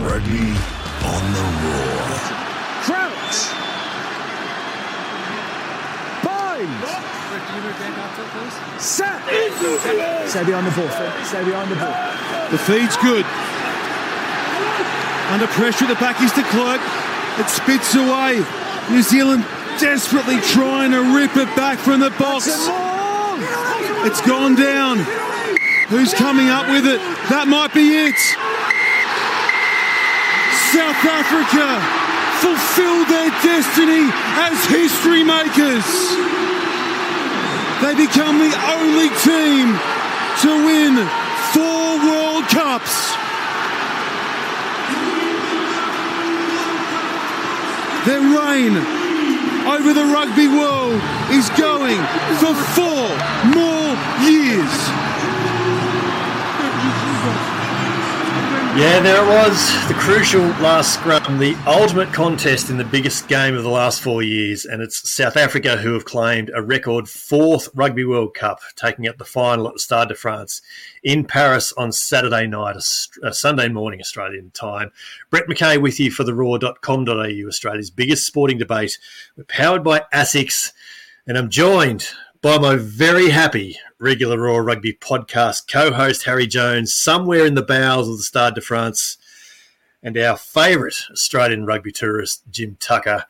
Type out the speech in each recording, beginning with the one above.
Rugby on the roar. Crouch. Bind. Set. Stay behind the ball, Phil. Stay behind the ball. The feed's good. Under pressure the back is de Klerk. It spits away. New Zealand desperately trying to rip it back from the box. It's gone down. Who's coming up with it? That might be it. South Africa fulfill their destiny as history makers. They become the only team to win four World Cups. Their reign over the rugby world is going for four more years. Yeah, there it was. The crucial last scrum, the ultimate contest in the biggest game of the last four years. And it's South Africa who have claimed a record fourth Rugby World Cup, taking up the final at the Stade de France in Paris on Saturday night, uh, Sunday morning Australian time. Brett McKay with you for the roar.com.au, Australia's biggest sporting debate. We're powered by ASICS. And I'm joined by my very happy regular Roar Rugby podcast co host Harry Jones, somewhere in the bowels of the Stade de France, and our favourite Australian rugby tourist, Jim Tucker,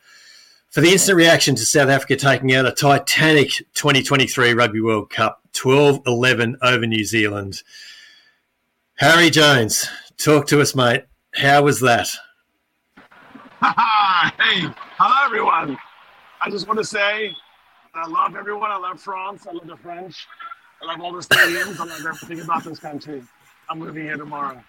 for the instant reaction to South Africa taking out a titanic 2023 Rugby World Cup 12 11 over New Zealand. Harry Jones, talk to us, mate. How was that? hey, hello, everyone. I just want to say I love everyone. I love France. I love the French. I love all the stadiums. I love everything about this country. I'm moving here tomorrow.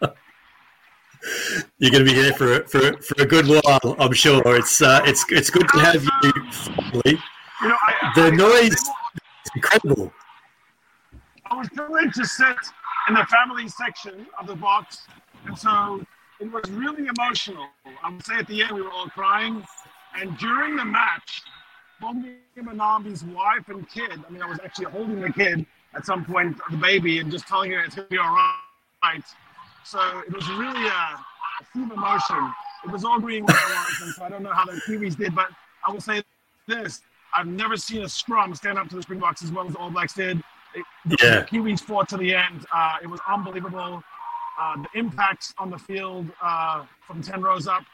You're going to be here for for for a good while, I'm sure. It's uh, it's it's good to have you. Finally. You know, I, the I, noise is incredible. I was privileged to sit in the family section of the box, and so it was really emotional. I would say at the end we were all crying, and during the match, Bongi Mbonambi's wife and kid. I mean, I was actually holding the kid at some point, the baby, and just telling her it's gonna be all right. So it was really a, a deep emotion. It was all green was, and so I don't know how the Kiwis did, but I will say this: I've never seen a scrum stand up to the Springboks as well as the All Blacks did. It, yeah. The Kiwis fought to the end. Uh, it was unbelievable. Uh, the impact on the field uh, from ten rows up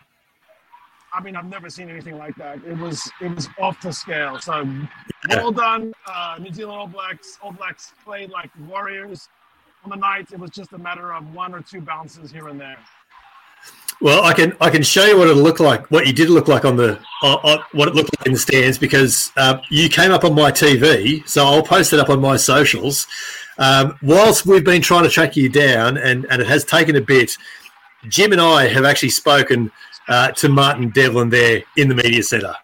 I mean, I've never seen anything like that. It was it was off the scale. So well done, uh, New Zealand All Blacks. All Blacks played like warriors on the night. It was just a matter of one or two bounces here and there. Well, I can I can show you what it looked like, what you did look like on the uh, what it looked like in the stands because uh, you came up on my TV, so I'll post it up on my socials. Um, whilst we've been trying to track you down, and and it has taken a bit, Jim and I have actually spoken uh, to Martin Devlin there in the media centre.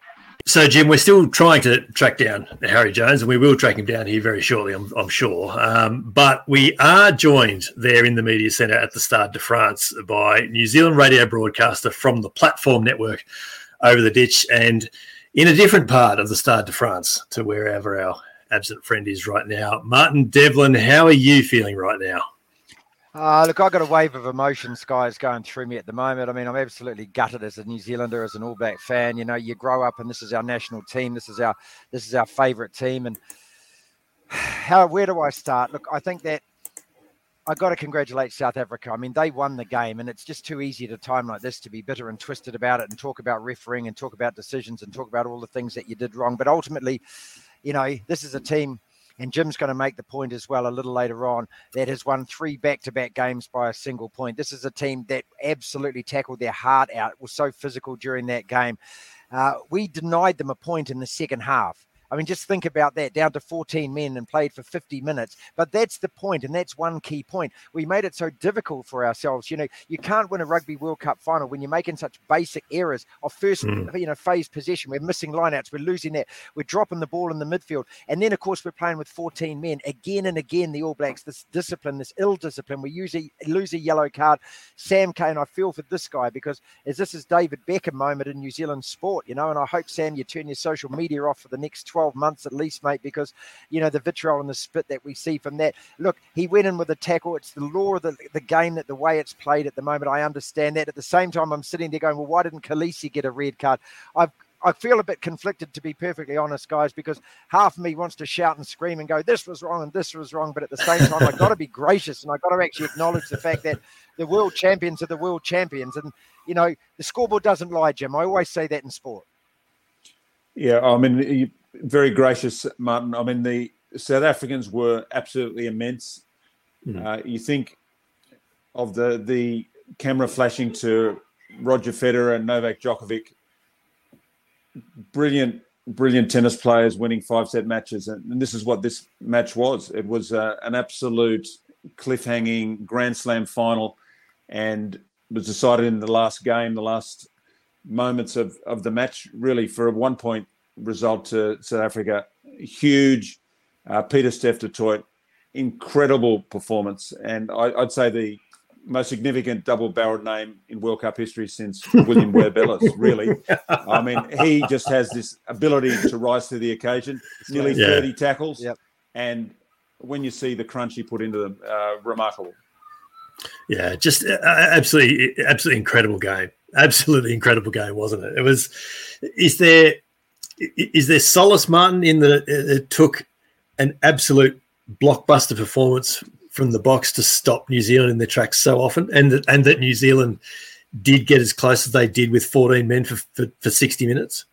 So, Jim, we're still trying to track down Harry Jones, and we will track him down here very shortly, I'm, I'm sure. Um, but we are joined there in the media centre at the Stade de France by New Zealand radio broadcaster from the Platform Network over the ditch and in a different part of the Stade de France to wherever our absent friend is right now. Martin Devlin, how are you feeling right now? Uh, look, I've got a wave of emotions, guys, going through me at the moment. I mean, I'm absolutely gutted as a New Zealander, as an All Black fan. You know, you grow up and this is our national team. This is our this is our favourite team. And how where do I start? Look, I think that I got to congratulate South Africa. I mean, they won the game, and it's just too easy at a time like this to be bitter and twisted about it and talk about refereeing and talk about decisions and talk about all the things that you did wrong. But ultimately, you know, this is a team and Jim's going to make the point as well a little later on that has won three back to back games by a single point. This is a team that absolutely tackled their heart out, was so physical during that game. Uh, we denied them a point in the second half. I mean, just think about that down to 14 men and played for 50 minutes. But that's the point, and that's one key point. We made it so difficult for ourselves. You know, you can't win a Rugby World Cup final when you're making such basic errors of first, mm. you know, phase possession. We're missing lineouts, we're losing that, we're dropping the ball in the midfield. And then, of course, we're playing with 14 men again and again. The All Blacks, this discipline, this ill discipline. We usually lose a yellow card. Sam Cane, I feel for this guy because as this is David Beckham moment in New Zealand sport, you know, and I hope, Sam, you turn your social media off for the next 12 12 months at least, mate, because, you know, the vitriol and the spit that we see from that. Look, he went in with a tackle. It's the law of the, the game that the way it's played at the moment. I understand that. At the same time, I'm sitting there going, well, why didn't Kolisi get a red card? I've I feel a bit conflicted, to be perfectly honest, guys, because half of me wants to shout and scream and go, this was wrong and this was wrong. But at the same time, I've got to be gracious and I've got to actually acknowledge the fact that the world champions are the world champions. And, you know, the scoreboard doesn't lie, Jim. I always say that in sport. Yeah, I mean, very gracious, Martin. I mean, the South Africans were absolutely immense. Mm. Uh, you think of the the camera flashing to Roger Federer and Novak Djokovic brilliant, brilliant tennis players winning five set matches. And, and, this is what this match was it was uh, an absolute cliffhanging Grand Slam final and was decided in the last game, the last moments of, of the match, really, for a one point result to South Africa. Huge. Uh, Pieter-Steph du Toit, incredible performance. And I, would say the most significant double-barreled name in World Cup history since William Webb Ellis. Really, I mean, he just has this ability to rise to the occasion. Nearly yeah. thirty tackles, yep. and when you see the crunch he put into them, uh, remarkable. Yeah, just uh, absolutely, absolutely incredible game. Absolutely incredible game, wasn't it? It was. Is there is there solace, Martin, in that it took an absolute blockbuster performance from the Boks to stop New Zealand in their tracks so often, and that and that New Zealand did get as close as they did with 14 men for, for, for 60 minutes.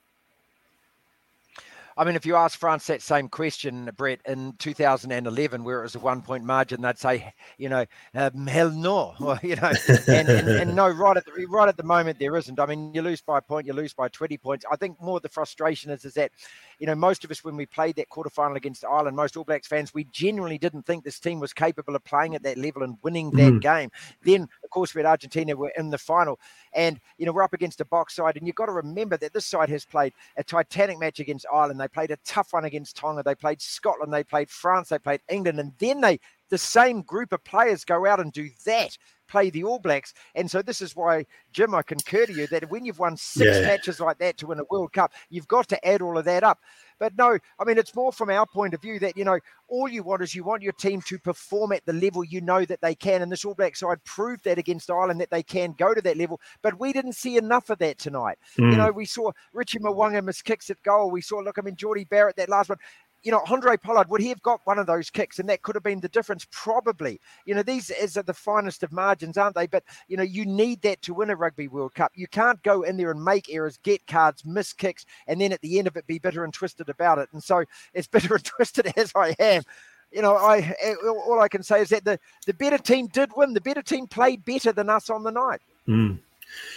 I mean, if you ask France that same question, Brett, in 2011, where it was a one point margin, they'd say, you know, um, hell no, you know, and, and, and, no, right at the, right at the moment there isn't. I mean, you lose by a point, you lose by 20 points. I think more the frustration is is that, you know, most of us when we played that quarterfinal against Ireland, most All Blacks fans, we genuinely didn't think this team was capable of playing at that level and winning that mm. game. Then, of course, we had Argentina, we're in the final, and you know we're up against a Bok side, and you've got to remember that this side has played a titanic match against Ireland. They played a tough one against Tonga. They played Scotland. They played France. They played England, and then they the same group of players go out and do that play the All Blacks. And so this is why, Jim, I concur to you that when you've won six yeah. matches like that to win a World Cup, you've got to add all of that up. But no, I mean, it's more from our point of view that, you know, all you want is you want your team to perform at the level you know that they can. And this All Black side proved that against Ireland that they can go to that level. But we didn't see enough of that tonight. Mm. You know, we saw Richie Mo'unga miss kicks at goal. We saw, look, I mean, Jordie Barrett, that last one you know, Andre Pollard, would he have got one of those kicks? And that could have been the difference, probably. You know, these is the finest of margins, aren't they? But, you know, you need that to win a Rugby World Cup. You can't go in there and make errors, get cards, miss kicks, and then at the end of it be bitter and twisted about it. And so, as bitter and twisted as I am, you know, I all I can say is that the, the better team did win. The better team played better than us on the night. Mm.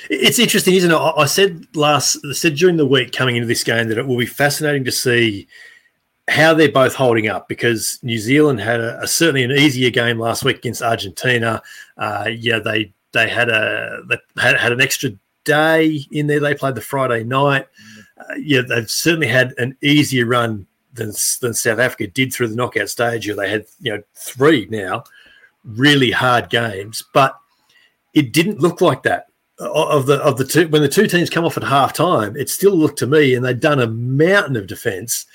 It's interesting, isn't it? I said last, I said during the week coming into this game that it will be fascinating to see – how they're both holding up because New Zealand had a, a certainly an easier game last week against Argentina. Uh, yeah, they they had a they had, had an extra day in there. They played the Friday night. Uh, yeah, they've certainly had an easier run than than South Africa did through the knockout stage. They had you know three now really hard games, but it didn't look like that of the of the two when the two teams come off at half time. It still looked to me, and they'd done a mountain of defence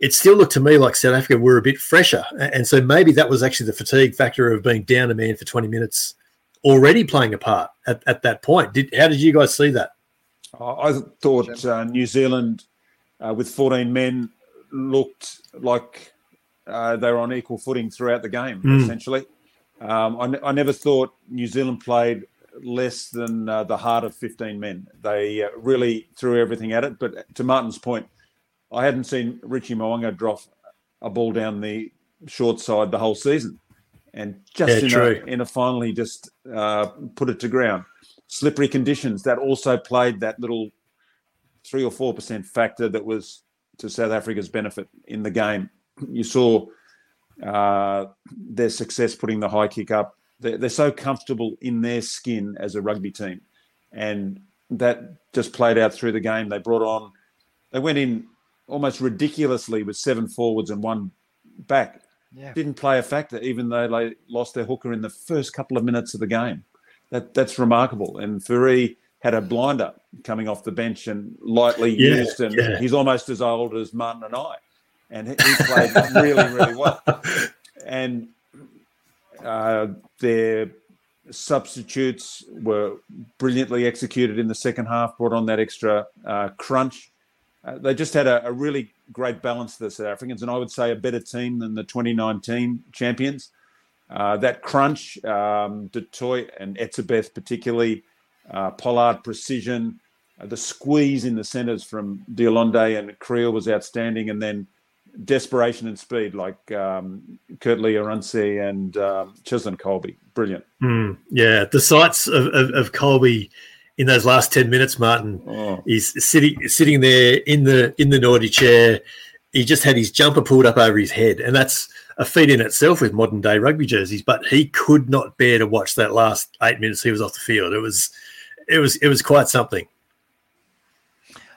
it still looked to me like South Africa were a bit fresher. And so maybe that was actually the fatigue factor of being down a man for 20 minutes already playing a part at, at that point. Did, how did you guys see that? I thought uh, New Zealand, uh, with 14 men, looked like uh, they were on equal footing throughout the game, mm. essentially. Um, I, never thought New Zealand played less than uh, the heart of 15 men. They uh, really threw everything at it. But to Martin's point, I hadn't seen Richie Mo'unga drop a ball down the short side the whole season. And just yeah, in, a, in, a, final, he just uh, put it to ground. Slippery conditions, that also played that little three or 4% factor that was to South Africa's benefit in the game. You saw uh, their success putting the high kick up. They're, they're so comfortable in their skin as a rugby team. And that just played out through the game. They brought on, they went in almost ridiculously with seven forwards and one back. Yeah. Didn't play a factor, even though they lost their hooker in the first couple of minutes of the game. That that's remarkable. And Fourie had a blinder coming off the bench and lightly yeah, used, and yeah. he's almost as old as Martin and I. and he played really, really well. And uh, their substitutes were brilliantly executed in the second half, brought on that extra uh, crunch. Uh, they just had a, a, really great balance to the South Africans, and I would say a better team than the 2019 champions. Uh, that crunch, um, du and Etzebeth particularly, uh, Pollard precision, uh, the squeeze in the centres from de Allende and Kriel was outstanding, and then desperation and speed like um, Kurt Lee Arendse and um, Cheslin Kolbe. Brilliant. Mm, yeah, the sights of, of, of, Kolbe in those last ten minutes, Martin. Oh. He's sitting sitting there in the in the naughty chair. He just had his jumper pulled up over his head, and that's a feat in itself with modern day rugby jerseys. But he could not bear to watch that last eight minutes he was off the field. It was it was it was quite something.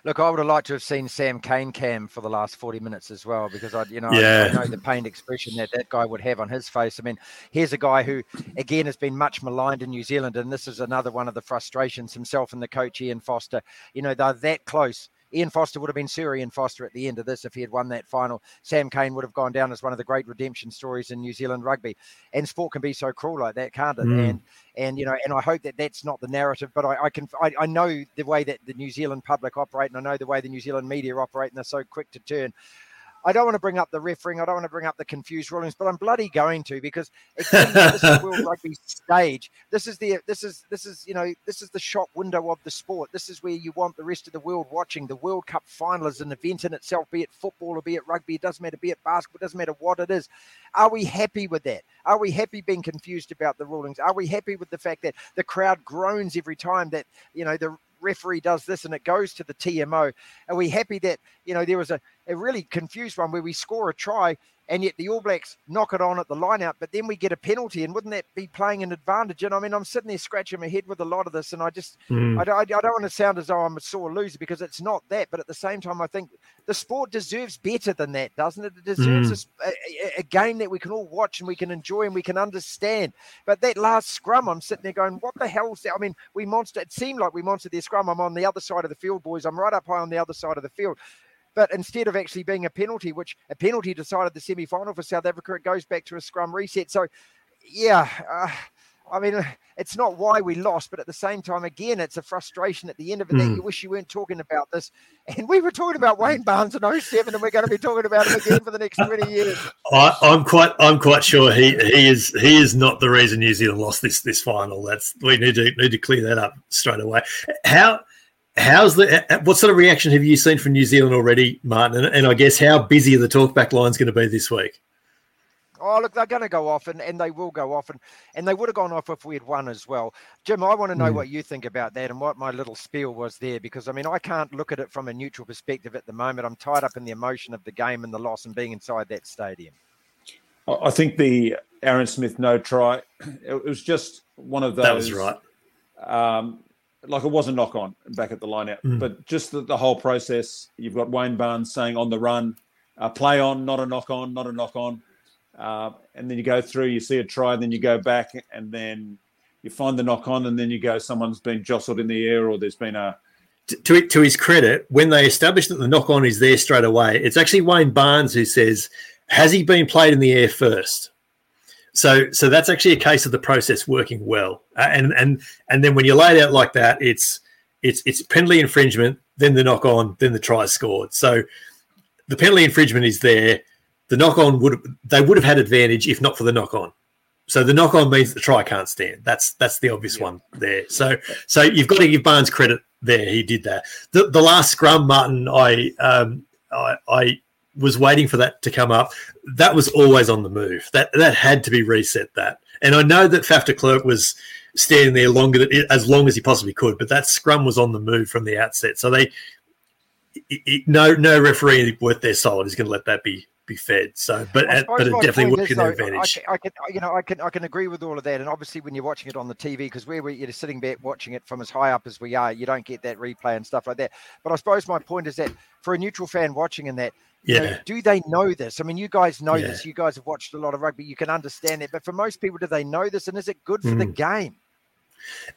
Look, I would have liked to have seen Sam Cane Cam for the last 40 minutes as well, because I, you know, yeah. I, I, know the pained expression that that guy would have on his face. I mean, here's a guy who, again, has been much maligned in New Zealand, and this is another one of the frustrations. Himself and the coach Ian Foster, you know, they're that close Ian Foster would have been Sir Ian Foster at the end of this if he had won that final. Sam Cane would have gone down as one of the great redemption stories in New Zealand rugby. And sport can be so cruel like that, can't it? Mm. And and you know, and I hope that that's not the narrative. But I, I can I, I know the way that the New Zealand public operate, and I know the way the New Zealand media operate, and they're so quick to turn. I don't want to bring up the refereeing. I don't want to bring up the confused rulings, but I'm bloody going to because again, this is World Rugby stage. This is the this is this is you know this is the shop window of the sport. This is where you want the rest of the world watching. The World Cup final is an event in itself, be it football or be it rugby. It doesn't matter. Be it basketball. It doesn't matter what it is. Are we happy with that? Are we happy being confused about the rulings? Are we happy with the fact that the crowd groans every time that you know the referee does this and it goes to the TMO. Are we happy that, you know, there was a, a really confused one where we score a try and yet the All Blacks knock it on at the line out, but then we get a penalty, and wouldn't that be playing an advantage? And I mean, I'm sitting there scratching my head with a lot of this, and I just, mm. I, I, I, don't want to sound as though I'm a sore loser because it's not that, but at the same time, I think the sport deserves better than that, doesn't it? It deserves mm. a, a, a, game that we can all watch and we can enjoy and we can understand. But that last scrum, I'm sitting there going, what the hell's that? I mean, we monster. It seemed like we monstered their scrum. I'm on the other side of the field, boys. I'm right up high on the other side of the field. But instead of actually being a penalty, which a penalty decided the semi final for South Africa, it goes back to a scrum reset. So, yeah, uh, I mean, it's not why we lost, but at the same time, again, it's a frustration at the end of it mm. that you wish you weren't talking about this. And we were talking about Wayne Barnes in 07, and we're going to be talking about him again for the next 20 years. I, am quite, I'm quite sure he he is he is not the reason New Zealand lost this this final. That's we need to need to clear that up straight away. How How's the what sort of reaction have you seen from New Zealand already, Martin? And, and I guess how busy the talkback line is going to be this week? Oh, look, they're going to go off, and, and they will go off, and, and they would have gone off if we had won as well. Jim, I want to know mm. what you think about that and what my little spiel was there, because I mean, I can't look at it from a neutral perspective at the moment. I'm tied up in the emotion of the game and the loss and being inside that stadium. I think the Aaron Smith no try, it was just one of those. That was right. Um, like it was a knock on back at the line out, mm. but just the, the, whole process. You've got Wayne Barnes saying on the run, uh, play on, not a knock on, not a knock on. Uh, and then you go through, you see a try, then you go back, and then you find the knock on, and then you go, someone's been jostled in the air, or there's been a. To, to his credit, when they establish that the knock on is there straight away, it's actually Wayne Barnes who says, Has he been played in the air first? So, so that's actually a case of the process working well. Uh, and and and then when you lay it out like that, it's it's it's penalty infringement, then the knock on, then the try scored. So the penalty infringement is there. The knock on would they would have had advantage if not for the knock on. So the knock on means the try can't stand. That's that's the obvious yeah. one there. So so you've got to give Barnes credit there. He did that. The the last scrum, Martin, I um I, I was waiting for that to come up. That was always on the move. That that had to be reset. That, and I know that Faf de Klerk was standing there longer than as long as he possibly could, but that scrum was on the move from the outset. So they, it, it, no no referee worth their salt is going to let that be be fed. So, but at, but it definitely worked in their advantage. I, I, can, you know, I can I can agree with all of that. And obviously, when you're watching it on the TV, because we're you're sitting back watching it from as high up as we are, you don't get that replay and stuff like that. But I suppose my point is that for a neutral fan watching in that, yeah. Know, do they know this? I mean, you guys know yeah. this. You guys have watched a lot of rugby. You can understand it. But for most people, do they know this? And is it good for mm. the game?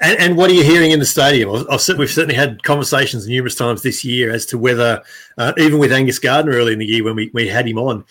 And, and, what are you hearing in the stadium? I've, we've certainly had conversations numerous times this year as to whether, uh, even with Angus Gardner early in the year when we, we had him on,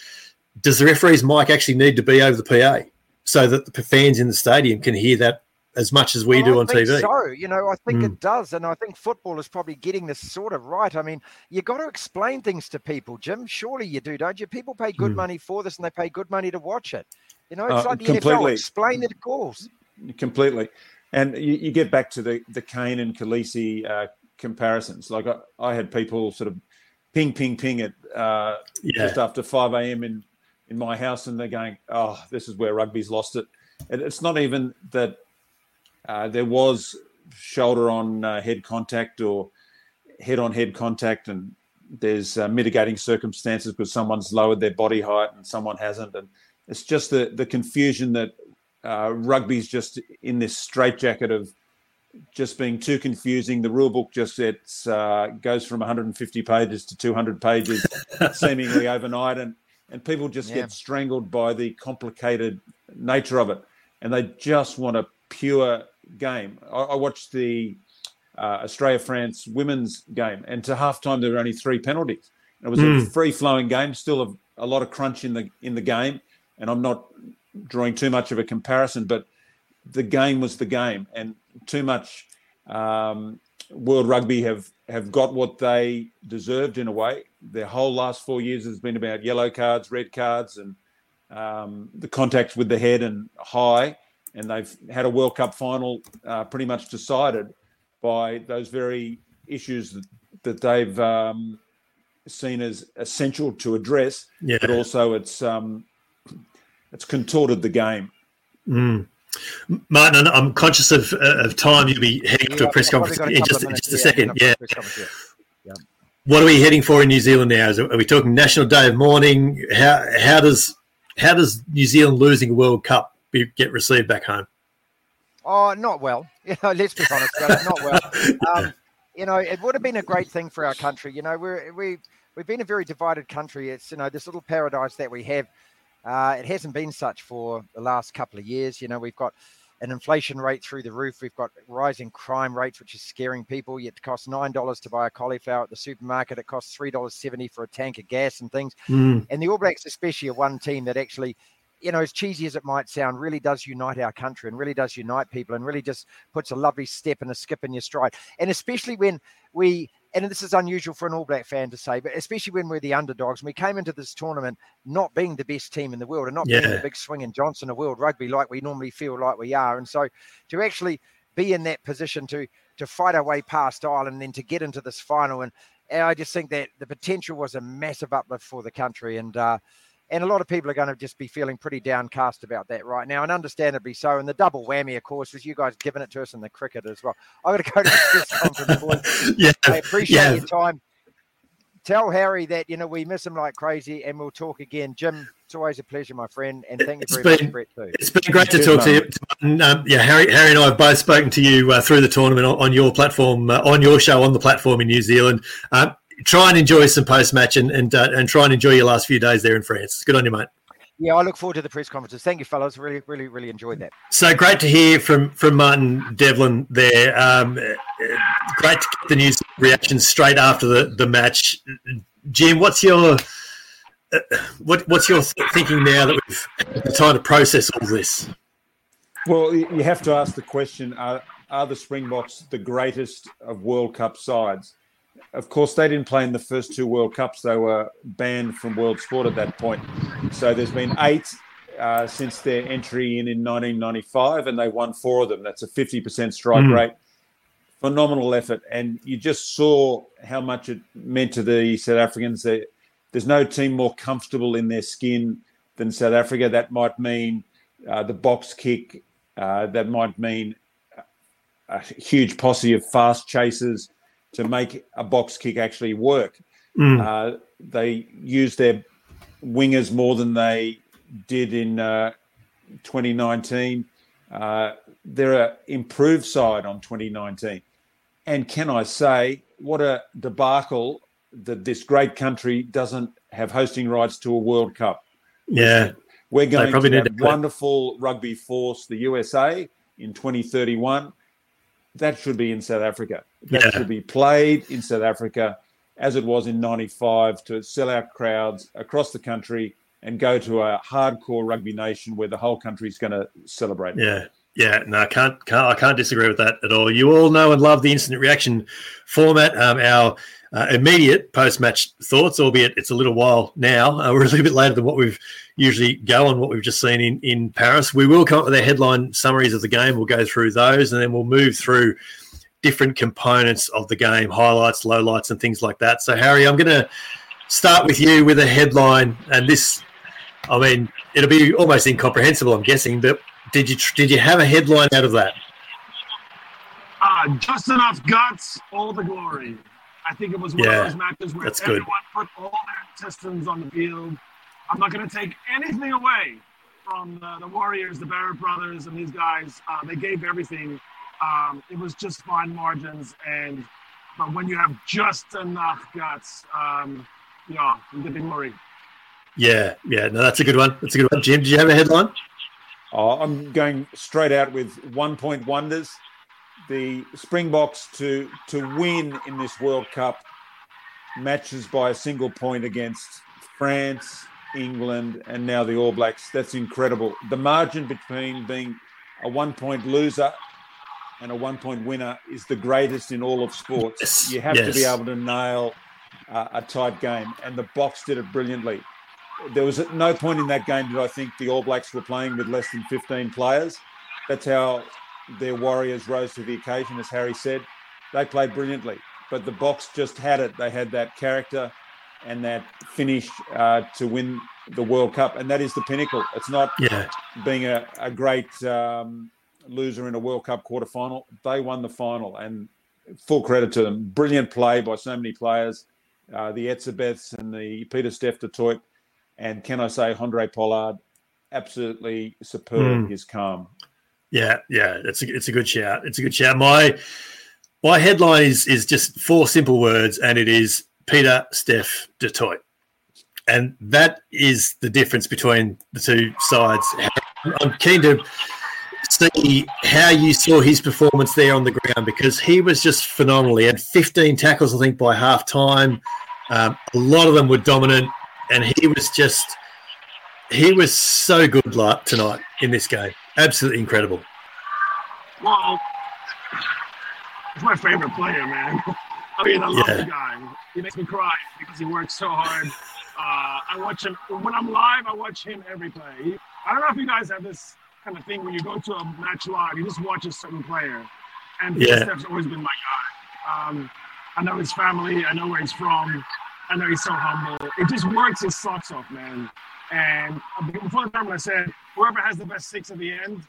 does the referee's mic actually need to be over the PA so that the fans in the stadium can hear that as much as we well, do on TV. So, you know, I think mm. it does. And I think football is probably getting this sort of right. I mean, you've got to explain things to people, Jim. Surely you do, don't you? People pay good mm. money for this and they pay good money to watch it. You know, it's uh, like the completely. NFL. Explain the calls. Completely. And you, you, get back to the, the Cane and Kolisi uh, comparisons. Like I, I, had people sort of ping, ping, ping at uh, yeah. just after 5 a.m. in, in my house and they're going, oh, this is where rugby's lost it. And it's not even that uh, there was shoulder on uh, head contact or head on head contact, and there's uh, mitigating circumstances because someone's lowered their body height and someone hasn't. And it's just the, the confusion that uh, rugby's just in this straitjacket of just being too confusing. The rule book just it's, uh, goes from 150 pages to 200 pages seemingly overnight, and and people just yeah. get strangled by the complicated nature of it, and they just want a pure game. I, I watched the uh, Australia France women's game, and to halftime there were only three penalties. It was mm. a hmm. free flowing game, still a, a, lot of crunch in the in the game, and I'm not drawing too much of a comparison, but the game was the game, and too much. Um, World Rugby have have got what they deserved in a way. Their whole last four years has been about yellow cards, red cards, and um, the contact with the head and high and they've had a World Cup final uh, pretty much decided by those very issues that, that they've um, seen as essential to address. Yeah. But also, it's um, it's contorted the game. Mm. Martin, I'm conscious of, uh, of time. You'll be heading yeah, to a press conference in just, just a yeah, second. Yeah. yeah. What are we heading for in New Zealand now? Is, are we talking National Day of Mourning? How how does how does New Zealand losing a World Cup be, get received back home? Oh, not well. You know, let's be honest, not well. Um, you know, it would have been a great thing for our country. You know, we're we we've been a very divided country. It's you know this little paradise that we have. Uh, it hasn't been such for the last couple of years. You know, we've got an inflation rate through the roof. We've got rising crime rates, which is scaring people. Yet it costs nine dollars to buy a cauliflower at the supermarket. It costs three dollars seventy for a tank of gas and things. Mm. And the All Blacks, especially, are one team that actually you know, as cheesy as it might sound, really does unite our country and really does unite people and really just puts a lovely step and a skip in your stride. And especially when we, and this is unusual for an All Black fan to say, but especially when we're the underdogs, and we came into this tournament not being the best team in the world and not yeah. being the big swing swinging Johnson of world rugby like we normally feel like we are. And so to actually be in that position to to fight our way past Ireland and then to get into this final and, and I just think that the potential was a massive uplift for the country and uh, and a lot of people are going to just be feeling pretty downcast about that right now, and understandably so. And the double whammy, of course, is you guys giving it to us in the cricket as well. I've got to go to the press conference, boys. yeah, I appreciate yeah. your time. Tell Harry that you know we miss him like crazy, and we'll talk again. Jim, it's always a pleasure, my friend, and thank you very been, much, Brett. Too. It's been great to talk to you. Um, yeah, Harry, Harry and I have both spoken to you uh, through the tournament on, on your platform, uh, on your show, on the platform in New Zealand. Um, try and enjoy some post match and and, uh, and try and enjoy your last few days there in France. Good on you, mate. Yeah, I look forward to the press conferences. Thank you, fellows. Really, really, really enjoyed that. So great to hear from from Martin Devlin there. Um, great to get the news reaction straight after the, the match. Jim, what's your uh, what what's your thinking now that we've had the time to process all this? Well, you have to ask the question: Are, are the Springboks the greatest of World Cup sides? Of course, they didn't play in the first two World Cups. They were banned from world sport at that point. So there's been eight uh, since their entry in in 1995, and they won four of them. That's a 50% strike mm. rate. Phenomenal effort. And you just saw how much it meant to the South Africans. There's no team more comfortable in their skin than South Africa. That might mean uh, the box kick, uh, that might mean a huge posse of fast chasers to make a box kick actually work. Mm. Uh, they use their wingers more than they did in uh, 2019. Uh, they're an improved side on 2019. And can I say, what a debacle that this great country doesn't have hosting rights to a World Cup. Yeah. We're going to have a wonderful rugby force, the USA, in 2031 that should be in South Africa. That Yeah. should be played in South Africa as it was in 95 to sell out crowds across the country and go to a hardcore rugby nation where the whole country's going to celebrate. Yeah. Yeah, no, I can't, can't, I can't disagree with that at all. You all know and love the instant reaction format. Um, our uh, immediate post-match thoughts, albeit it's a little while now. Uh, we're a little bit later than what we've usually go on what we've just seen in in Paris. We will come up with our headline summaries of the game. We'll go through those, and then we'll move through different components of the game, highlights, lowlights, and things like that. So, Harry, I'm going to start with you with a headline, and this, I mean, it'll be almost incomprehensible, I'm guessing, but did you did you have a headline out of that? Uh, just enough guts, all the glory. I think it was one Yeah, of those matches where that's good. everyone put all their systems on the field. I'm not going to take anything away from the, the Warriors, the Barrett brothers, and these guys. Uh, they gave everything. Um, it was just fine margins, and but when you have just enough guts, um, yeah, you get the glory. Yeah. Yeah, yeah, no, that's a good one. That's a good one. Jim, did you have a headline? Oh, I'm going straight out with one point wonders. The Springboks to to win in this World Cup matches by a single point against France, England, and now the All Blacks. That's incredible. The margin between being a one point loser and a one point winner is the greatest in all of sports. Yes, You have to be able to nail uh, a tight game, and the Boks did it brilliantly. There was at no point in that game did I think the All Blacks were playing with less than 15 players. That's how their Warriors rose to the occasion, as Harry said. They played brilliantly, but the Boks just had it. They had that character and that finish uh, to win the World Cup, and that is the pinnacle. It's not Yeah, being a, a great um, loser in a World Cup quarterfinal. They won the final, and full credit to them. Brilliant play by so many players, uh, the Etzebeths and the Pieter-Steph du Toit, and can I say Andre Pollard, absolutely superb. Mm. His calm. Yeah, yeah. It's a it's a good shout. It's a good shout. My my headline is is just four simple words, and it is Pieter-Steph du Toit, and that is the difference between the two sides. I'm keen to see how you saw his performance there on the ground because he was just phenomenal. He had 15 tackles, I think, by half time. Um, a lot of them were dominant, and he was just he was so good tonight in this game. Absolutely incredible. Well, he's my favorite player, man. I mean, I love Yeah. the guy. He makes me cry because he works so hard. Uh, I watch him when I'm live. I watch him every play. He- I don't know if you guys have this kind of thing when you go to a match live, you just watch a certain player. And Yeah. Steph's always been my guy. Um, I know his family. I know where he's from. I know he's so humble. It just works his socks off, man. And before the tournament, I said whoever has the best six at the end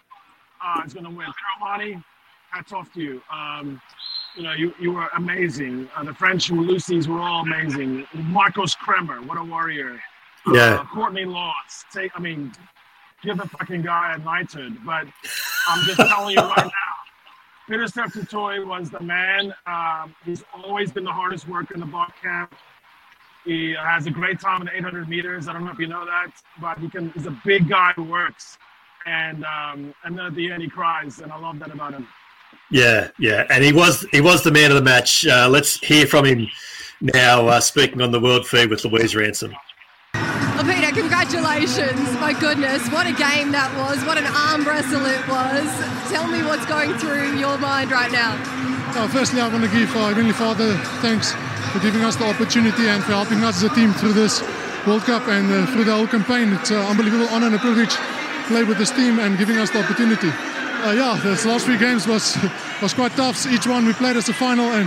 uh, is going to win. Armani, hats off to you. Um, you know, you, you were amazing. Uh, the French Lucy's were all amazing. Marcos Kremer, what a warrior. Yeah. Uh, Courtney Lawes. Take, I mean, give the fucking guy a knighthood. But I'm just telling you right now, Pieter-Steph was the man. Um, he's always been the hardest worker in the Bok camp. He has a great time in the 800 meters. I don't know if you know that, but he can. He's a big guy who works, and um, and then at the end he cries, and I love that about him. Yeah, yeah, and he was he was the man of the match. Uh, let's hear from him now. Uh, speaking on the world feed with Louise Ransom. Well, Peter, congratulations. My goodness, what a game that was. What an arm wrestle it was. Tell me what's going through your mind right now. Uh, firstly, I want to give our Heavenly Father thanks for giving us the opportunity and for helping us as a team through this World Cup and uh, through the whole campaign. It's an unbelievable honor and a privilege to play with this team and giving us the opportunity. Uh, yeah, this last three games was was quite tough. Each one we played as a final, and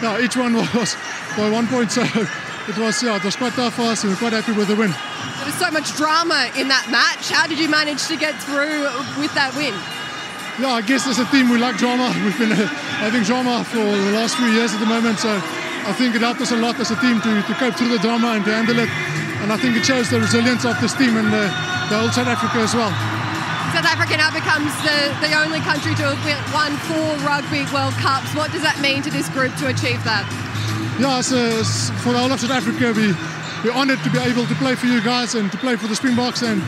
yeah, each one was by one point. So it was yeah, it was quite tough for us, and we're quite happy with the win. There was so much drama in that match. How did you manage to get through with that win? Yeah, I guess as a team we like drama. We've been uh, having drama for the last few years at the moment, so I think it helped us a lot as a team to, to cope through the drama and to handle it. And I think it shows the resilience of this team and uh, the whole South Africa as well. South Africa now becomes the, the only country to have won four Rugby World Cups. What does that mean to this group to achieve that? Yeah, as, uh, s- for the whole of South Africa, we, we're honoured to be able to play for you guys and to play for the Springboks. And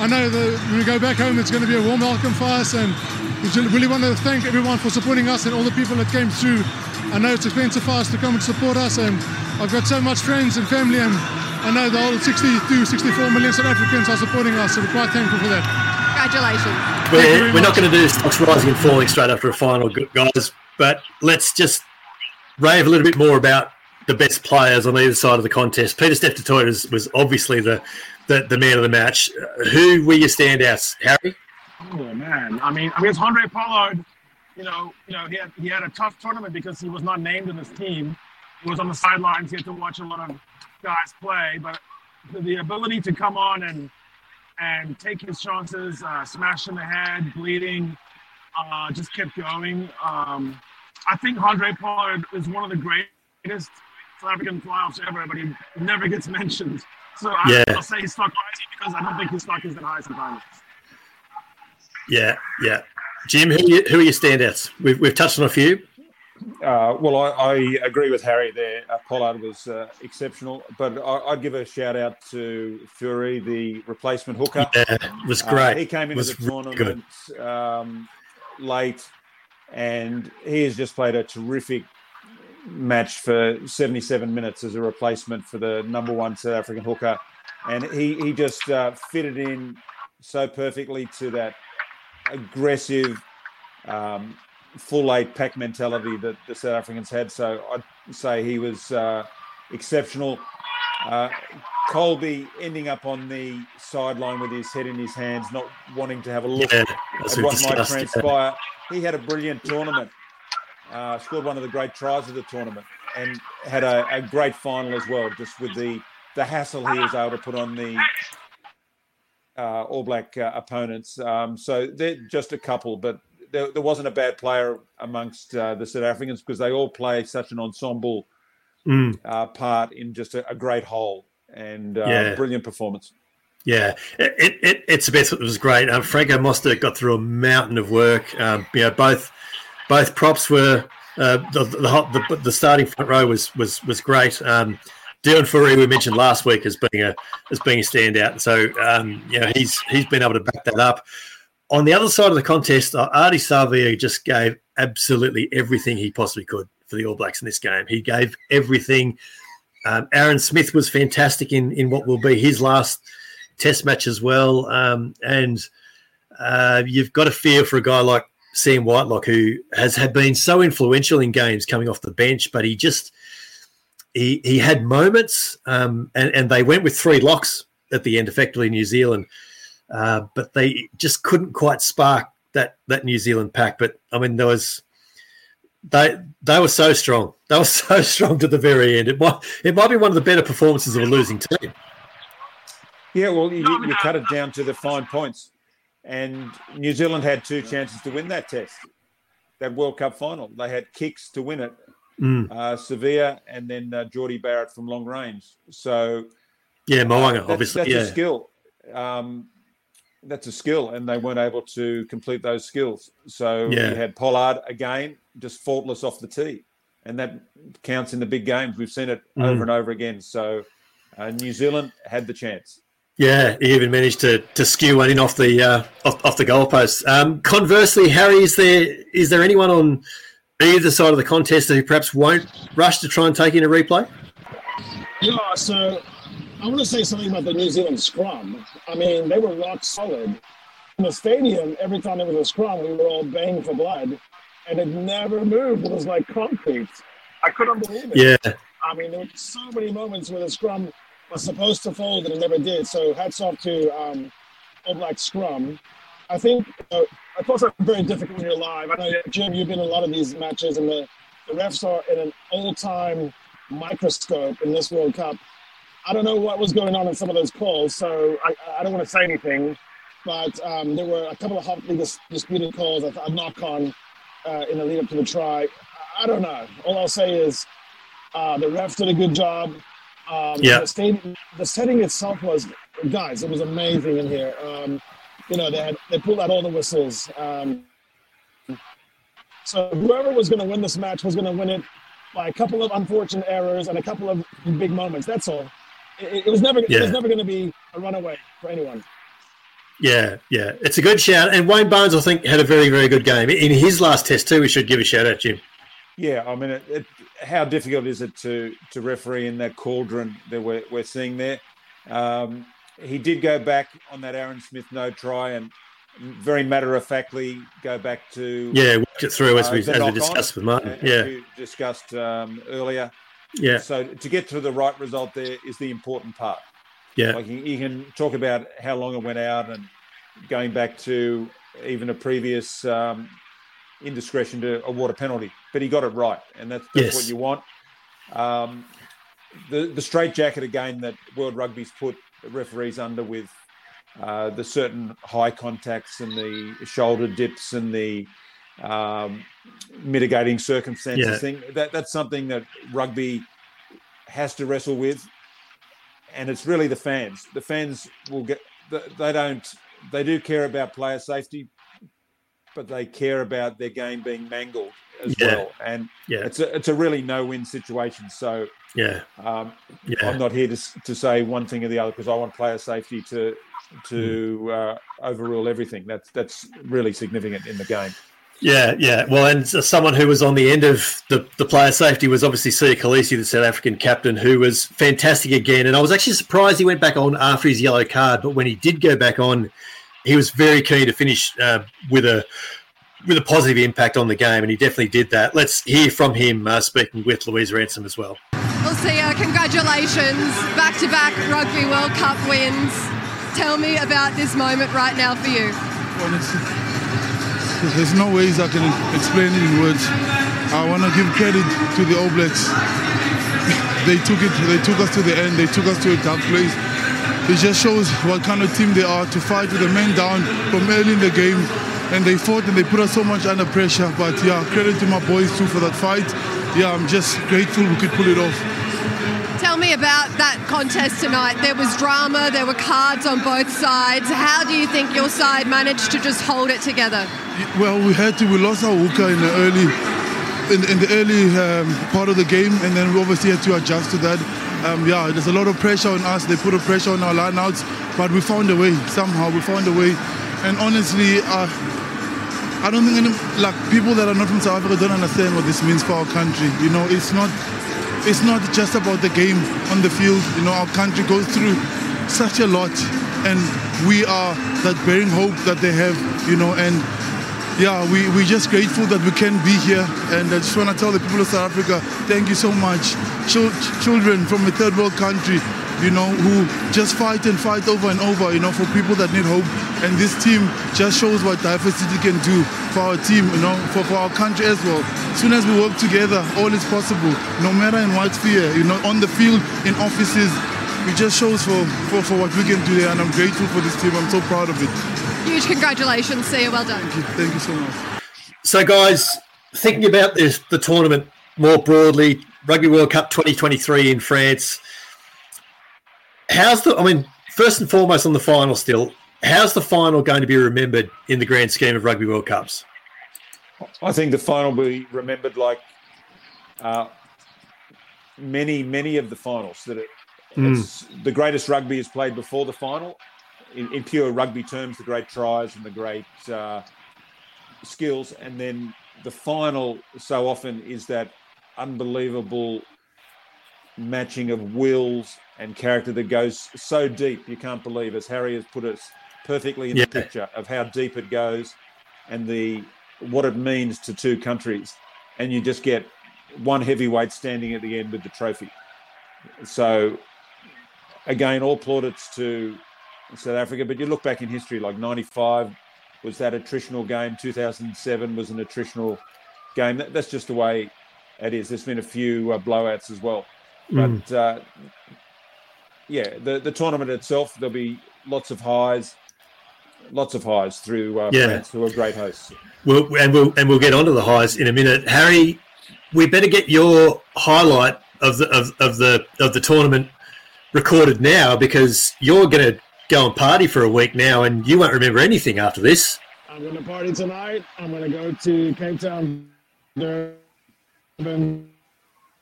I know that when we go back home, it's going to be a warm welcome for us. And we really want to thank everyone for supporting us and all the people that came through. I know it's expensive for us to come and support us, and I've got so much friends and family, and I know the whole 62, 64 million South Africans are supporting us, so we're quite thankful for that. Congratulations. We're, we're not going to do stocks rising and falling straight after a final, guys, but let's just rave a little bit more about the best players on either side of the contest. Pieter-Steph du Toit was, was obviously the, the, the man of the match. Who were your standouts, Harry? Oh man, I mean, I mean, it's Handré Pollard. You know, you know, he had he had a tough tournament because he was not named in his team. He was on the sidelines. He had to watch a lot of guys play, but the ability to come on and and take his chances, uh, smash in the head, bleeding, uh, just kept going. Um, I think Andre Pollard is one of the greatest South African fly-offs ever, but he never gets mentioned. So I, will say he's stuck rising because I don't think his stock is that high sometimes. Yeah, yeah. Jim, who are, you, who are your standouts? We've, we've touched on a few. Uh, well, I, I, agree with Harry there. Uh, Pollard was uh, exceptional, but I, would give a shout out to Fourie, the replacement hooker. Yeah, it was uh, great. he came into the tournament um, late, and he has just played a terrific match for 77 minutes as a replacement for the number one South African hooker. And he, he just uh, fitted in so perfectly to that aggressive, um, full eight pack mentality that the South Africans had. So I'd say he was uh, exceptional. Uh, Kolbe ending up on the sideline with his head in his hands, not wanting to have a look yeah, at what might transpire. He had a brilliant tournament. Uh, scored one of the great tries of the tournament and had a, a great final as well, just with the the hassle he was able to put on the uh, All Black uh, opponents. Um, so they're just a couple, but there, there wasn't a bad player amongst uh, the South Africans because they all play such an ensemble mm. Uh, part in just a, a great whole and uh, yeah. brilliant performance. Yeah, it, it, it's the best. It was great. Um, Franco Mostert got through a mountain of work. Um, you know, both both props were uh, the, the, the, the starting front row was was was great. Um, Deon Fourie we mentioned last week as being a as being a standout. So um, you know he's he's been able to back that up. On the other side of the contest, uh, Ardie Savea just gave absolutely everything he possibly could for the All Blacks in this game. He gave everything. Um, Aaron Smith was fantastic in in what will be his last Test match as well. Um, and uh, you've got to fear for a guy like Sam Whitelock, who has had been so influential in games coming off the bench, but he just he he had moments, um, and and they went with three locks at the end, effectively New Zealand, uh, but they just couldn't quite spark that that New Zealand pack. But I mean, there was they they were so strong. They were so strong to the very end. It might it might be one of the better performances of a losing team. Yeah, well, you, you cut it down to the fine points, and New Zealand had two chances to win that test, that World Cup final. They had kicks to win it, mm. uh, Sevilla, and then uh, Jordie Barrett from long range. So, yeah, Mo'unga, uh, obviously, that's yeah. a skill. Um, that's a skill, and they weren't able to complete those skills. So yeah. you had Pollard again, just faultless off the tee, and that counts in the big games. We've seen it mm. over and over again. So uh, New Zealand had the chance. Yeah, he even managed to to skew one in off the uh, off, off the goalpost. Um, conversely, Harry, is there is there anyone on either side of the contest who perhaps won't rush to try and take in a replay? Yeah, so I want to say something about the New Zealand scrum. I mean, they were rock solid. In the stadium, every time there was a scrum, we were all baying for blood, and it never moved. It was like concrete. I couldn't believe it. Yeah. I mean, there were so many moments where the scrum was supposed to fold and it never did. So hats off to um, All Black Scrum. I think uh, of course it's very difficult when you're live. I know Jim, you've been in a lot of these matches, and the, the refs are in an old-time microscope in this World Cup. I don't know what was going on in some of those calls, so I, I don't want to say anything. But um, there were a couple of hotly dis- disputed calls, a, a knock on uh, in the lead up to the try. I don't know. All I'll say is uh, the refs did a good job. Um, yeah. The, stadium, the setting itself was, guys, it was amazing in here. Um, you know, they had they pulled out all the whistles. Um, so whoever was going to win this match was going to win it by a couple of unfortunate errors and a couple of big moments. That's all. It, it was never yeah. it was never going to be a runaway for anyone. Yeah, yeah, it's a good shout. And Wayne Barnes, I think, had a very, very good game in his last test too. We should give a shout out, Jim. Yeah, I mean, it, it, how difficult is it to to referee in that cauldron that we're, we're seeing there? Um, he did go back on that Aaron Smith no try and very matter of factly go back to yeah, worked it through as we as we discussed with Martin. Yeah, discussed um, earlier. Yeah. So to get to the right result there is the important part. Yeah. Like you, you can talk about how long it went out and going back to even a previous um, indiscretion to award a penalty, but he got it right, and that's, that's Yes. what you want. Um, the the straight jacket again that World Rugby's put referees under with uh, the certain high contacts and the shoulder dips and the um, mitigating circumstances Yeah. thing. That that's something that rugby has to wrestle with, and it's really the fans. The fans will get. they- They don't. They do care about player safety, but they care about their game being mangled as Yeah. well. And Yeah. it's a it's a really no win situation. So Yeah. um, Yeah. I'm not here to, to say one thing or the other because I want player safety to to uh, overrule everything. That's that's really significant in the game. Yeah, yeah. Well, and someone who was on the end of the, the player safety was obviously Siya Kolisi, the South African captain, who was fantastic again. And I was actually surprised he went back on after his yellow card, but when he did go back on, he was very keen to finish uh, with a with a positive impact on the game, and he definitely did that. Let's hear from him uh, speaking with Louise Ransom as well. Well, Siya, congratulations. Back to back Rugby World Cup wins. Tell me about this moment right now for you. Well, it's, there's no ways I can explain it in words. I want to give credit to the All Blacks. They took it. They took us to the end. They took us to a tough place. It just shows what kind of team they are to fight with the men down from early in the game, and they fought and they put us so much under pressure. But yeah, credit to my boys too for that fight. Yeah, I'm just grateful we could pull it off. Tell me about that contest tonight. There was drama, there were cards on both sides. How do you think your side managed to just hold it together? Well, we had to. We lost our hooker in the early, in, in the early um, part of the game, and then we obviously had to adjust to that. Um, yeah, there's a lot of pressure on us. They put a pressure on our lineouts, but we found a way. Somehow, we found a way. And honestly, uh, I don't think any, like people that are not from South Africa don't understand what this means for our country. You know, it's not. It's not just about the game on the field. You know, our country goes through such a lot, and we are that bearing hope that they have. You know, and yeah, we, we're just grateful that we can be here. And I just want to tell the people of South Africa, thank you so much. Chil- children from a third world country, you know, who just fight and fight over and over, you know, for people that need hope. And this team just shows what diversity can do for our team, you know, for, for our country as well. As soon as we work together, all is possible, no matter in what sphere, you know, on the field, in offices. It just shows for, for, for what we can do there, and I'm grateful for this team. I'm so proud of it. Huge congratulations, Siya. Well done. Thank you, thank you so much. So, guys, thinking about this, the tournament more broadly, Rugby World Cup 2023 in France. How's the? I mean, first and foremost on the final. Still, how's the final going to be remembered in the grand scheme of Rugby World Cups? I think the final will be remembered like uh, many, many of the finals. That it, Mm. it's, the greatest rugby is played before the final. In, in pure rugby terms, the great tries and the great uh, skills, and then the final so often is that unbelievable matching of wills and character that goes so deep you can't believe, as Harry has put it perfectly in Yeah. the picture of how deep it goes and the what it means to two countries, and you just get one heavyweight standing at the end with the trophy. So, again, all plaudits to South Africa. But you look back in history, like '95 was that attritional game. 2007 was an attritional game. That, that's just the way it is. There's been a few uh, blowouts as well, Mm. but uh, yeah, the the tournament itself there'll be lots of highs, lots of highs through uh, Yeah. France, who are great hosts. We'll, and we'll and we'll get onto the highs in a minute. Harry, we better get your highlight of the of, of the of the tournament recorded now because you're going to go and party for a week now, and you won't remember anything after this. I'm going to party tonight. I'm going to go to Cape Town, Durban,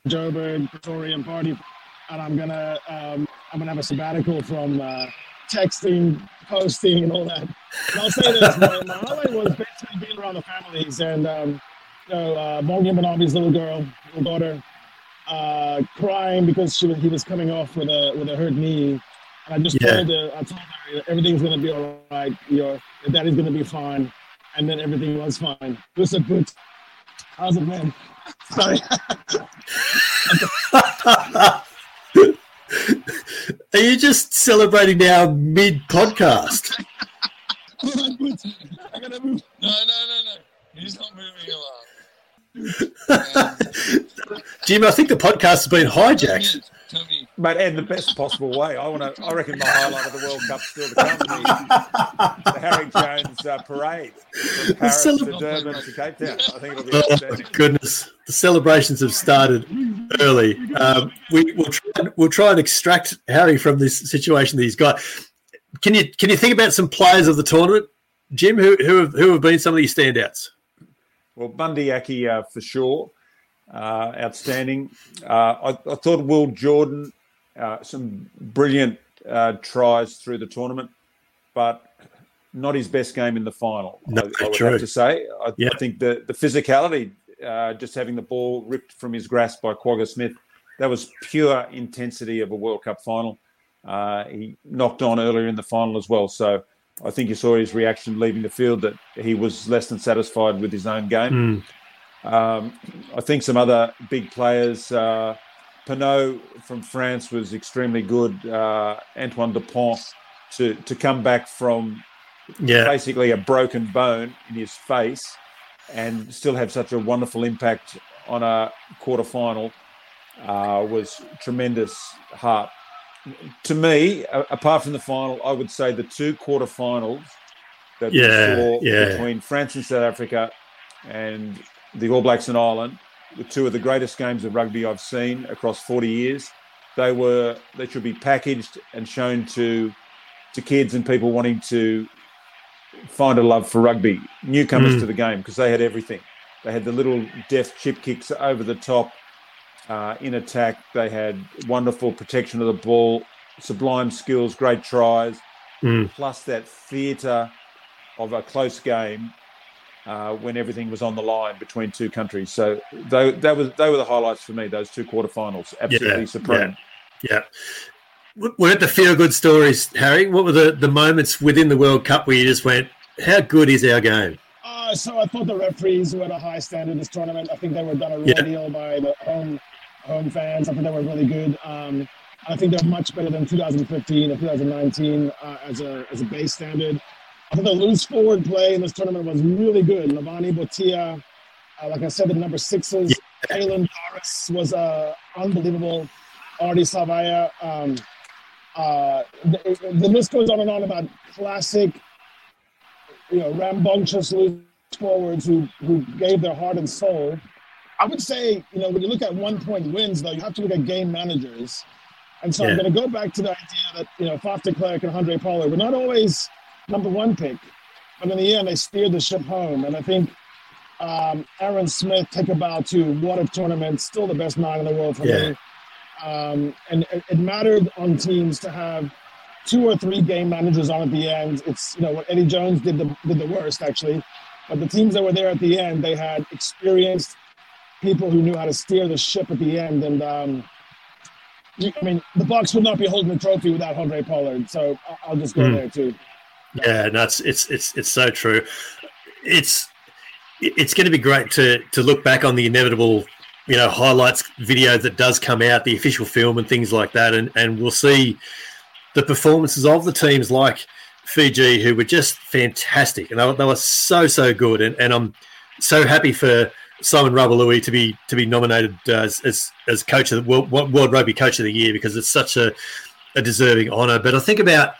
Joburg, Pretoria, and party. And I'm gonna um, I'm gonna have a sabbatical from uh, texting, posting, and all that. And I'll say this: my, my highlight was basically being around the families and um, you know, uh, Bongi Mbonambi's little girl, little daughter, uh, crying because she was, he was coming off with a with a hurt knee. And I just Yeah. told her, I told her everything's gonna be all right. Your your daddy's gonna be fine, and then everything was fine. It was a good. How's it, man? Sorry. Are you just celebrating now mid podcast? I gotta move. No, no, no, no. He's not moving along. Jim, I think the podcast has been hijacked. Tony, But in the best possible way. I want to. I reckon my highlight of the World Cup still to come. The, the Harry Jones uh, parade from Paris to celebra- Durban to Cape Town. I think it'll be Oh, goodness. The celebrations have started early. Um, we, we'll, try and, we'll try and extract Harry from this situation that he's got. Can you can you think about some players of the tournament, Jim, who, who, have, who have been some of these standouts? Well, Bundee Aki uh, for sure, uh, outstanding. Uh, I, I thought Will Jordan, uh, some brilliant uh, tries through the tournament, but not his best game in the final. No, I, I would true. have to say. I, Yeah. I think the the physicality, uh, just having the ball ripped from his grasp by Kwagga Smith, that was pure intensity of a World Cup final. Uh, he knocked on earlier in the final as well, so. I think you saw his reaction leaving the field that he was less than satisfied with his own game. Um, I think some other big players, uh, Penaud from France was extremely good. Uh, Antoine Dupont to to come back from Yeah. basically a broken bone in his face and still have such a wonderful impact on a quarter final uh, was tremendous heart. To me, a- apart from the final, I would say the two quarterfinals that Yeah, we saw yeah. between France and South Africa and the All Blacks in Ireland were two of the greatest games of rugby I've seen across 40 years. They were they should be packaged and shown to to kids and people wanting to find a love for rugby, newcomers Mm. to the game because they had everything. They had the little deft chip kicks over the top uh, in attack. They had wonderful protection of the ball, sublime skills, great tries, Mm. plus that theatre of a close game uh, when everything was on the line between two countries. So they, that was they were the highlights for me. Those two quarterfinals, absolutely Yeah, supreme. Yeah. We're at the feel good stories, Harry. What were the, the moments within the World Cup where you just went, how good is our game? Uh, so I thought the referees were at a high standard this tournament. I think they were done a real Yeah. deal by the home home fans. I think they were really good. Um, I think they're much better than 2015 or 2019 uh, as a as a base standard. I think the loose forward play in this tournament was really good. Levani Botia, uh, like I said, the number sixes. Caelan Doris was uh, unbelievable. Ardie Savea. Um, uh, the, the list goes on and on about classic you know, rambunctious loose forwards who, who gave their heart and soul. I would say, you know, when you look at one point wins, though, you have to look at game managers. And so I'm going to go back to the idea that, you know, Faf de Klerk and Andre Pollard were not always number one pick, but in the end, they steered the ship home. And I think um, Aaron Smith, take a bow to what a tournament, still the best nine in the world for Yeah. me. Um, and it, it mattered on teams to have two or three game managers on at the end. It's you know what Eddie Jones did the did the worst actually, but the teams that were there at the end they had experienced people who knew how to steer the ship at the end. And um, I mean, the Boks would not be holding the trophy without Andre Pollard. So I'll just go Hmm. there too. Yeah, no, it's it's it's it's so true. It's it's going to be great to to look back on the inevitable, you know, highlights video that does come out, the official film and things like that, and and we'll see the performances of the teams like Fiji, who were just fantastic, and they were, they were so so good, and and I'm so happy for Simon Raiwalui to be to be nominated uh, as as, as coach of the World, World Rugby Coach of the Year because it's such a a deserving honour. But I think about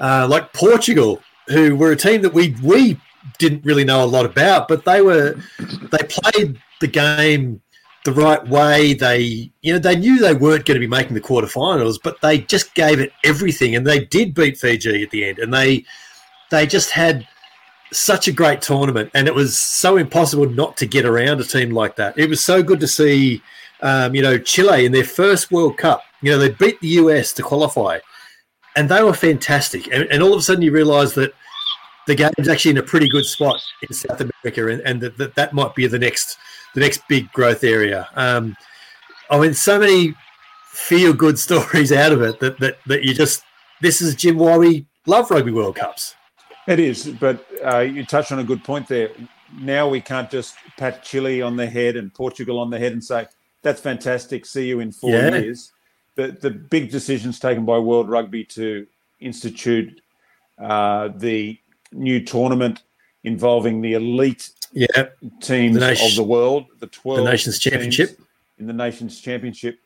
uh, like Portugal, who were a team that we we didn't really know a lot about, but they were they played the game the right way. They you know they knew they weren't going to be making the quarterfinals, but they just gave it everything, and they did beat Fiji at the end, and they they just had such a great tournament, and it was so impossible not to get around a team like that. It was so good to see, um, you know, Chile in their first World Cup. You know, they beat the US to qualify, and they were fantastic. And, and all of a sudden, you realise that the game's actually in a pretty good spot in South America, and, and that, that that might be the next the next big growth area. Um, I mean, so many feel good stories out of it that, that that you just this is Jim why we love Rugby World Cups. It is, but uh, you touched on a good point there. Now we can't just pat Chile on the head and Portugal on the head and say that's fantastic. See you in four Yeah. years. The the big decisions taken by World Rugby to institute uh, the new tournament involving the elite Yeah, teams The nation- of the world, the twelve the Nations Championship. in the Nations Championship.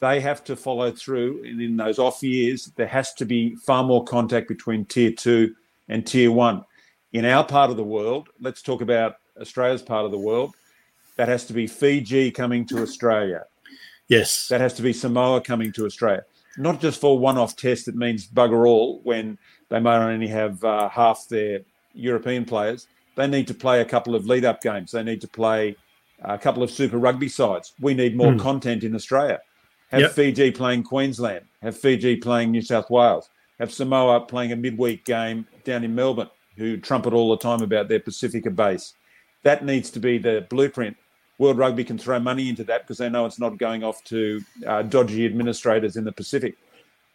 They have to follow through, and in those off years, there has to be far more contact between Tier Two and Tier One. In our part of the world, let's talk about Australia's part of the world. That has to be Fiji coming to Australia. Yes, That has to be Samoa coming to Australia. Not just for one-off test that means bugger all when they might only have uh, half their European players. They need to play a couple of lead-up games. They need to play a couple of Super Rugby sides. We need more Hmm. content in Australia. Have Yep. Fiji playing Queensland. Have Fiji playing New South Wales. Have Samoa playing a midweek game down in Melbourne, who trumpet all the time about their Pacifica base. That needs to be the blueprint. World Rugby can throw money into that because they know it's not going off to uh, dodgy administrators in the Pacific.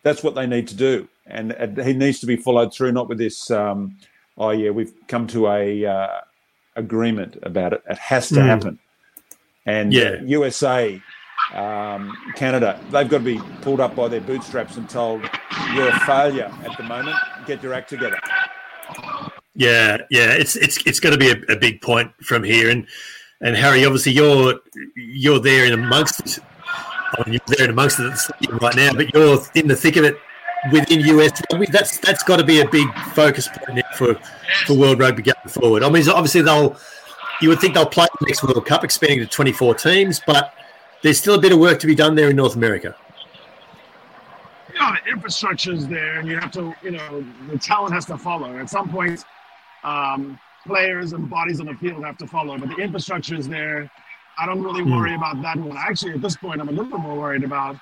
That's what they need to do, and, he needs to be followed through. Not with this. Um, oh yeah, we've come to a uh, agreement about it. It has to Mm. happen. And Yeah. USA, um, Canada, they've got to be pulled up by their bootstraps and told, "You're a failure at the moment. Get your act together." Yeah, yeah, it's it's it's going to be a, a big point from here, and and Harry, obviously you're you're there in amongst it. I mean, you're there in amongst it right now, but you're in the thick of it within US rugby. That's that's got to be a big focus point for for World Rugby going forward. I mean, obviously they'll you would think they'll play the next World Cup, expanding to 24 teams, but there's still a bit of work to be done there in North America. know, the infrastructure is there, and you have to, you know, the talent has to follow. At some point, um, players and bodies on the field have to follow, but the infrastructure is there. I don't really Hmm. worry about that one. Actually, at this point, I'm a little more worried about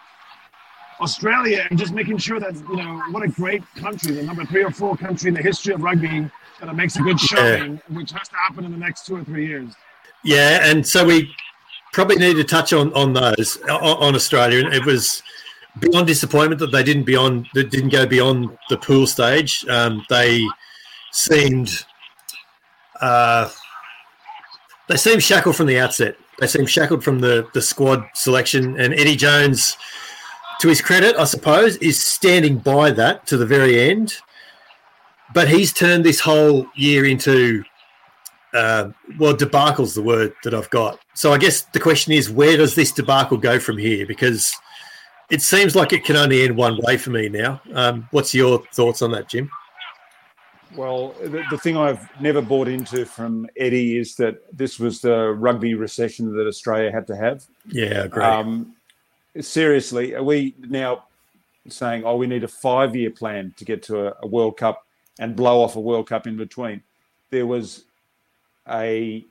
Australia and just making sure that, you know, what a great country, the number three or four country in the history of rugby that makes a good showing, which has to happen in the next two or three years. Yeah, and so we probably need to touch on on those on, on Australia. And it was beyond disappointment that they didn't beyond that didn't go beyond the pool stage. Um, they seemed uh, they seem shackled from the outset. They seem shackled from the the squad selection. And Eddie Jones, to his credit, I suppose, is standing by that to the very end. But he's turned this whole year into uh, well, debacle's the word that I've got. So I guess the question is, where does this debacle go from here? Because it seems like it can only end one way for me now. Um, what's your thoughts on that, Jim? Well, the, the thing I've never bought into from Eddie is that this was the rugby recession that Australia had to have. Yeah, agree. Um, seriously, are we now saying, oh, we need a five year plan to get to a, a World Cup and blow off a World Cup in between? There was a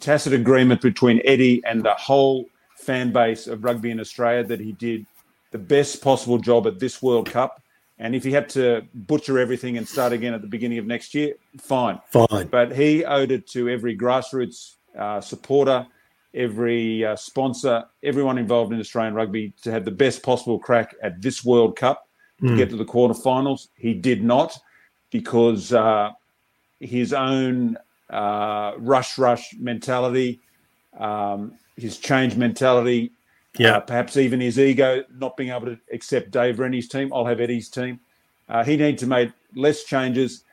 tacit agreement between Eddie and the whole fan base of rugby in Australia that he did the best possible job at this World Cup. And if he had to butcher everything and start again at the beginning of next year, fine. Fine. But he owed it to every grassroots uh, supporter, every uh, sponsor, everyone involved in Australian rugby to have the best possible crack at this World Cup to Mm. get to the quarterfinals. He did not because uh, his own uh, rush rush mentality, um, his change mentality, Yeah. uh, perhaps even his ego, not being able to accept Dave Rennie's team. I'll have Eddie's team. Uh, he needs to make less changes.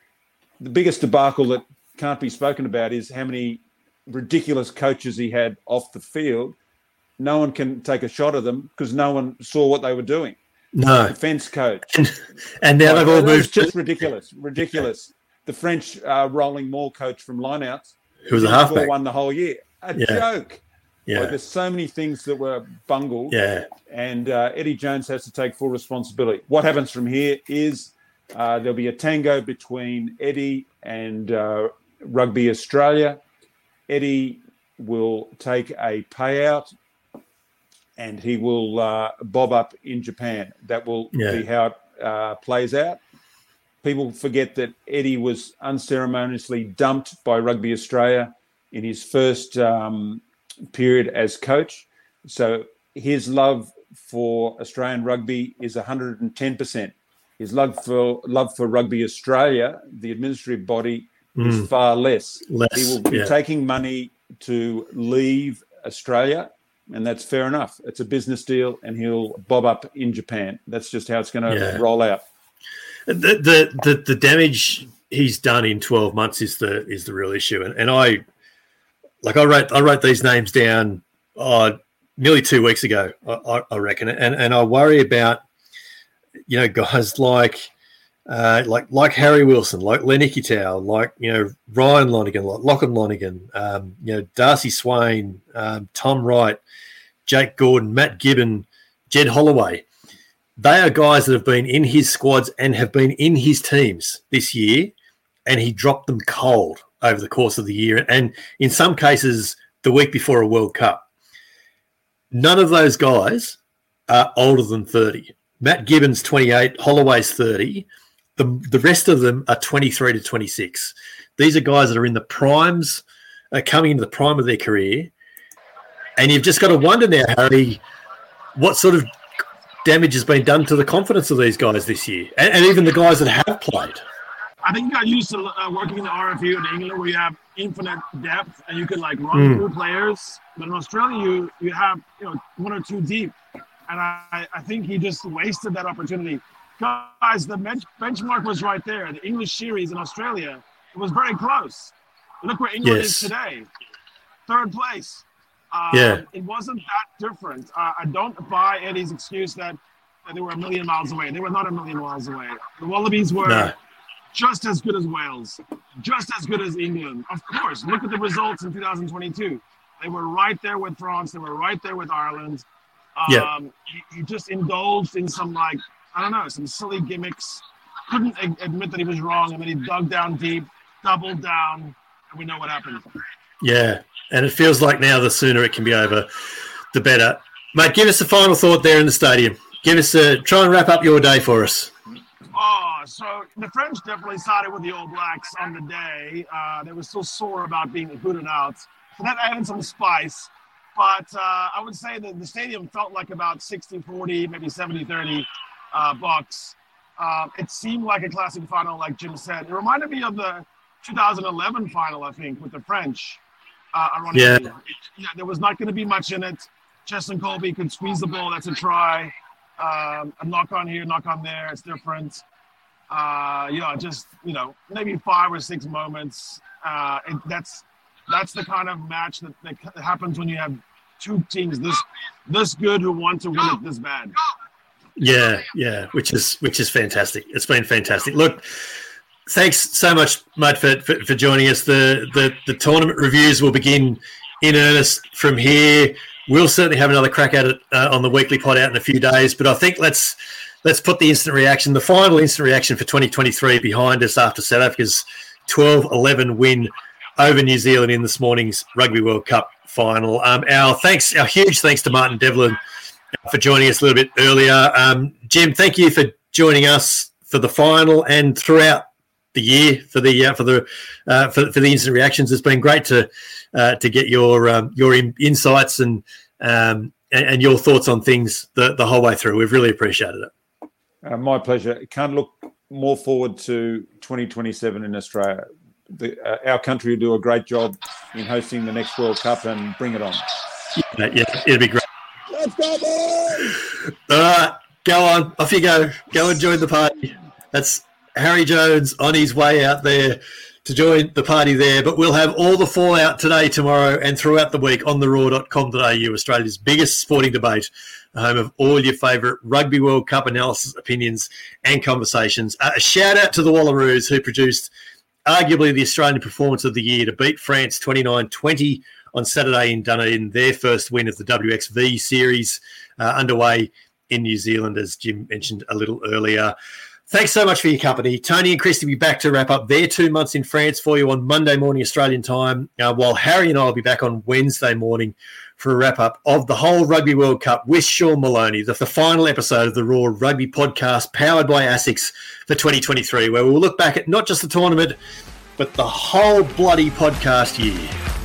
The biggest debacle that can't be spoken about is how many ridiculous coaches he had off the field. No one can take a shot of them because no one saw what they were doing. No. Defense coach. And now they've all moved. just ridiculous, ridiculous. The French uh, rolling maul coach from lineouts, Who was a halfback. one the whole year. A Yeah. joke. Yeah. Like, there's so many things that were bungled. Yeah. And uh, Eddie Jones has to take full responsibility. What happens from here is uh, there'll be a tango between Eddie and uh, Rugby Australia. Eddie will take a payout and he will uh, bob up in Japan. That will Yeah. be how it uh, plays out. People forget that Eddie was unceremoniously dumped by Rugby Australia in his first um, period as coach. So his love for Australian rugby is 110%. His love for love for Rugby Australia, the administrative body, is Mm. far less. Less, He will be yeah. taking money to leave Australia, and that's fair enough. It's a business deal, and he'll bob up in Japan. That's just how it's going to Yeah. roll out. the, the the the damage he's done in 12 months is the is the real issue and, and i like i wrote i wrote these names down uh nearly two weeks ago i, I- reckon. And and i worry about you know guys like uh, like like Harry Wilson, like Len Ikitau, like you know Ryan Lonergan, like Lachlan Lonergan, um, you know Darcy Swain, um, Tom Wright, Jake Gordon, Matt Gibbon, Jed Holloway. They are guys that have been in his squads and have been in his teams this year, and he dropped them cold over the course of the year, and in some cases, the week before a World Cup. None of those guys are older than 30. Matt Gibbons, 28, Holloway's 30. The, the rest of them are 23 to 26. These are guys that are in the primes, coming into the prime of their career. And you've just got to wonder now, Harry, what sort of damage has been done to the confidence of these guys this year, and, and even the guys that have played. I think you got used to uh, working in the RFU in England where you have infinite depth and you can like run Mm. through players. But in Australia, you you have you know one or two deep, and I, I think he just wasted that opportunity. Guys, the bench, benchmark was right there. The English series in Australia it was very close. Look where England is today, third place. Um, Yeah. it wasn't that different. Uh, I don't buy Eddie's excuse that, that they were a million miles away. They were not a million miles away. The Wallabies were No. Just as good as Wales, just as good as England. Of course, look at the results in 2022. They were right there with France. They were right there with Ireland. Um, Yeah. he, he just indulged in some like I don't know, some silly gimmicks. Couldn't a- admit that he was wrong, and then he dug down deep, doubled down, and we know what happened. Yeah, and it feels like now the sooner it can be over, the better. Mate, give us a final thought there in the stadium. Give us a try and wrap up your day for us. Oh, so the French definitely sided with the All Blacks on the day. Uh, they were still sore about being booted out. So that added some spice. But uh, I would say that the stadium felt like about 60 40, maybe 70 30 uh, Boks. Um, it seemed like a classic final, like Jim said. It reminded me of the 2011 final, I think, with the French. Uh, ironically. Yeah. It- yeah, there was not going to be much in it. Cheslin Kolbe could squeeze the ball. That's a try. Um, a knock on here, knock on there. It's different. Uh, yeah, just you know, maybe five or six moments. Uh, it, that's that's the kind of match that, that happens when you have two teams this this good who want to win it this bad. Yeah, yeah, which is which is fantastic. It's been fantastic. Look, thanks so much, mate, for, for, for joining us. The, the the tournament reviews will begin in earnest from here. We'll certainly have another crack at it uh, on the weekly pod out in a few days. But I think let's let's put the instant reaction, the final instant reaction for 2023 behind us after South Africa's 12-11 win over New Zealand in this morning's Rugby World Cup final. Um, our thanks, our huge thanks to Martin Devlin for joining us a little bit earlier. Um, Jim, thank you for joining us for the final and throughout the year for the uh, for the uh, for, for the instant reactions. It's been great to uh, to get your um, your in, insights and, um, and and your thoughts on things the, the whole way through. We've really appreciated it. Uh, my pleasure. Can't look more forward to 2027 in Australia. The, uh, our country will do a great job in hosting the next World Cup and bring it on. Uh, yeah, it'll be great. Let's go, boys! All right, go on. Off you go. Go and join the party. That's Harry Jones on his way out there to join the party there. But we'll have all the fallout today, tomorrow, and throughout the week on the roar.com.au, Australia's biggest sporting debate, the home of all your favourite Rugby World Cup analysis, opinions, and conversations. Uh, a shout out to the Wallaroos who produced arguably the Australian performance of the year to beat France 29 20 on Saturday in Dunedin, their first win of the WXV series uh, underway in New Zealand, as Jim mentioned a little earlier. Thanks so much for your company. Tony and Chris will be back to wrap up their two months in France for you on Monday morning Australian time, uh, while Harry and I will be back on Wednesday morning for a wrap up of the whole Rugby World Cup with Sean Maloney, the, the final episode of the Roar Rugby podcast powered by ASICS for 2023, where we'll look back at not just the tournament, but the whole bloody podcast year.